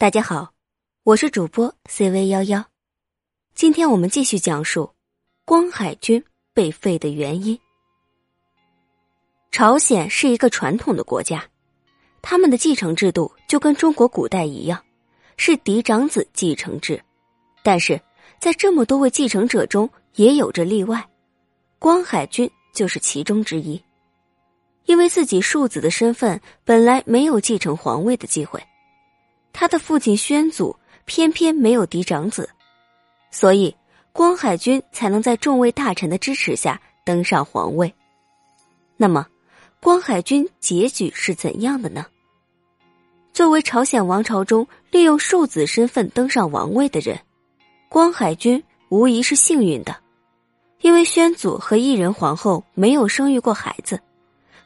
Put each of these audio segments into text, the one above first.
大家好，我是主播 CV 幺幺，今天我们继续讲述光海军被废的原因。朝鲜是一个传统的国家，他们的继承制度就跟中国古代一样，是嫡长子继承制。但是在这么多位继承者中，也有着例外，光海军就是其中之一。因为自己庶子的身份，本来没有继承皇位的机会。他的父亲宣祖偏偏没有嫡长子，所以光海军才能在众位大臣的支持下登上皇位。那么，光海军结局是怎样的呢？作为朝鲜王朝中利用庶子身份登上王位的人，光海军无疑是幸运的，因为宣祖和异人皇后没有生育过孩子，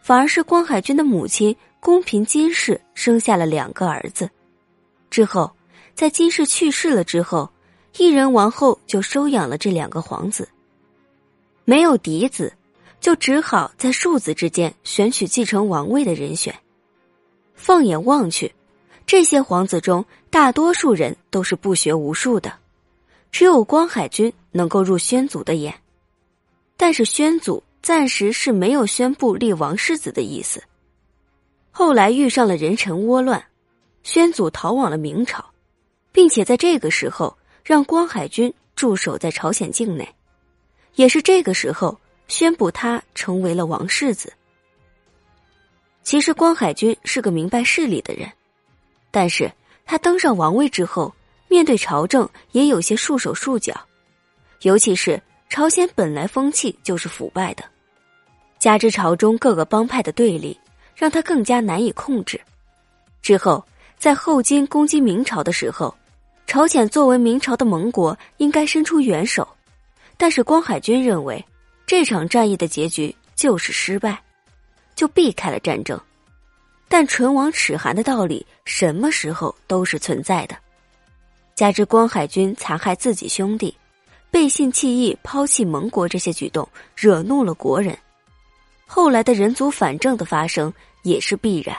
反而是光海军的母亲宫嫔金氏生下了两个儿子。之后，在金氏去世了之后，异人王后就收养了这两个皇子。没有嫡子，就只好在庶子之间选取继承王位的人选。放眼望去，这些皇子中大多数人都是不学无术的，只有光海君能够入宣祖的眼。但是宣祖暂时是没有宣布立王世子的意思。后来遇上了人臣窝乱。宣祖逃往了明朝，并且在这个时候让光海军驻守在朝鲜境内，也是这个时候宣布他成为了王世子。其实光海军是个明白事理的人，但是他登上王位之后，面对朝政也有些束手束脚，尤其是朝鲜本来风气就是腐败的，加之朝中各个帮派的对立，让他更加难以控制。之后。在后金攻击明朝的时候，朝鲜作为明朝的盟国，应该伸出援手，但是光海军认为这场战役的结局就是失败，就避开了战争。但唇亡齿寒的道理什么时候都是存在的，加之光海军残害自己兄弟、背信弃义、抛弃盟国这些举动，惹怒了国人，后来的人族反正的发生也是必然。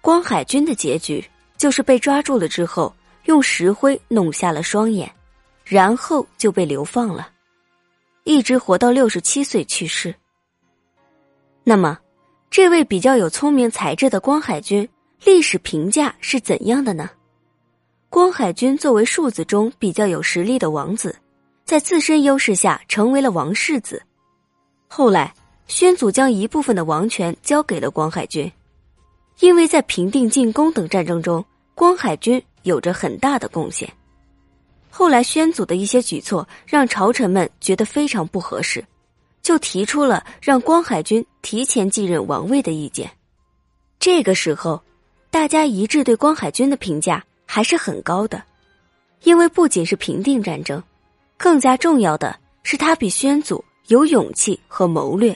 光海军的结局就是被抓住了之后，用石灰弄瞎了双眼，然后就被流放了，一直活到六十七岁去世。那么，这位比较有聪明才智的光海军，历史评价是怎样的呢？光海军作为庶子中比较有实力的王子，在自身优势下成为了王世子。后来，宣祖将一部分的王权交给了光海军。因为在平定进攻等战争中，光海军有着很大的贡献。后来宣祖的一些举措让朝臣们觉得非常不合适，就提出了让光海军提前继任王位的意见。这个时候，大家一致对光海军的评价还是很高的，因为不仅是平定战争，更加重要的是他比宣祖有勇气和谋略。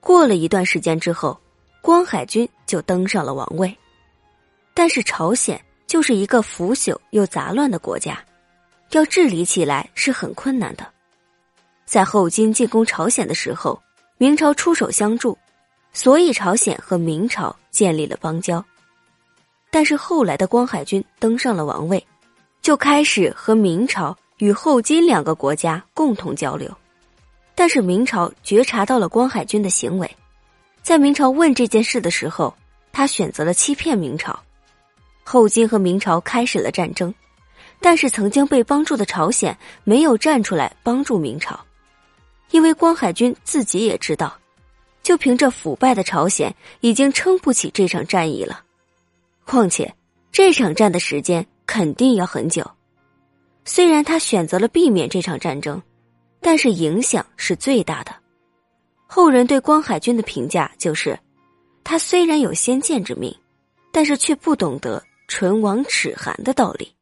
过了一段时间之后。光海军就登上了王位，但是朝鲜就是一个腐朽又杂乱的国家，要治理起来是很困难的。在后金进攻朝鲜的时候，明朝出手相助，所以朝鲜和明朝建立了邦交。但是后来的光海军登上了王位，就开始和明朝与后金两个国家共同交流，但是明朝觉察到了光海军的行为。在明朝问这件事的时候，他选择了欺骗明朝。后金和明朝开始了战争，但是曾经被帮助的朝鲜没有站出来帮助明朝，因为光海军自己也知道，就凭着腐败的朝鲜已经撑不起这场战役了。况且这场战的时间肯定要很久。虽然他选择了避免这场战争，但是影响是最大的。后人对光海军的评价就是，他虽然有先见之明，但是却不懂得唇亡齿寒的道理。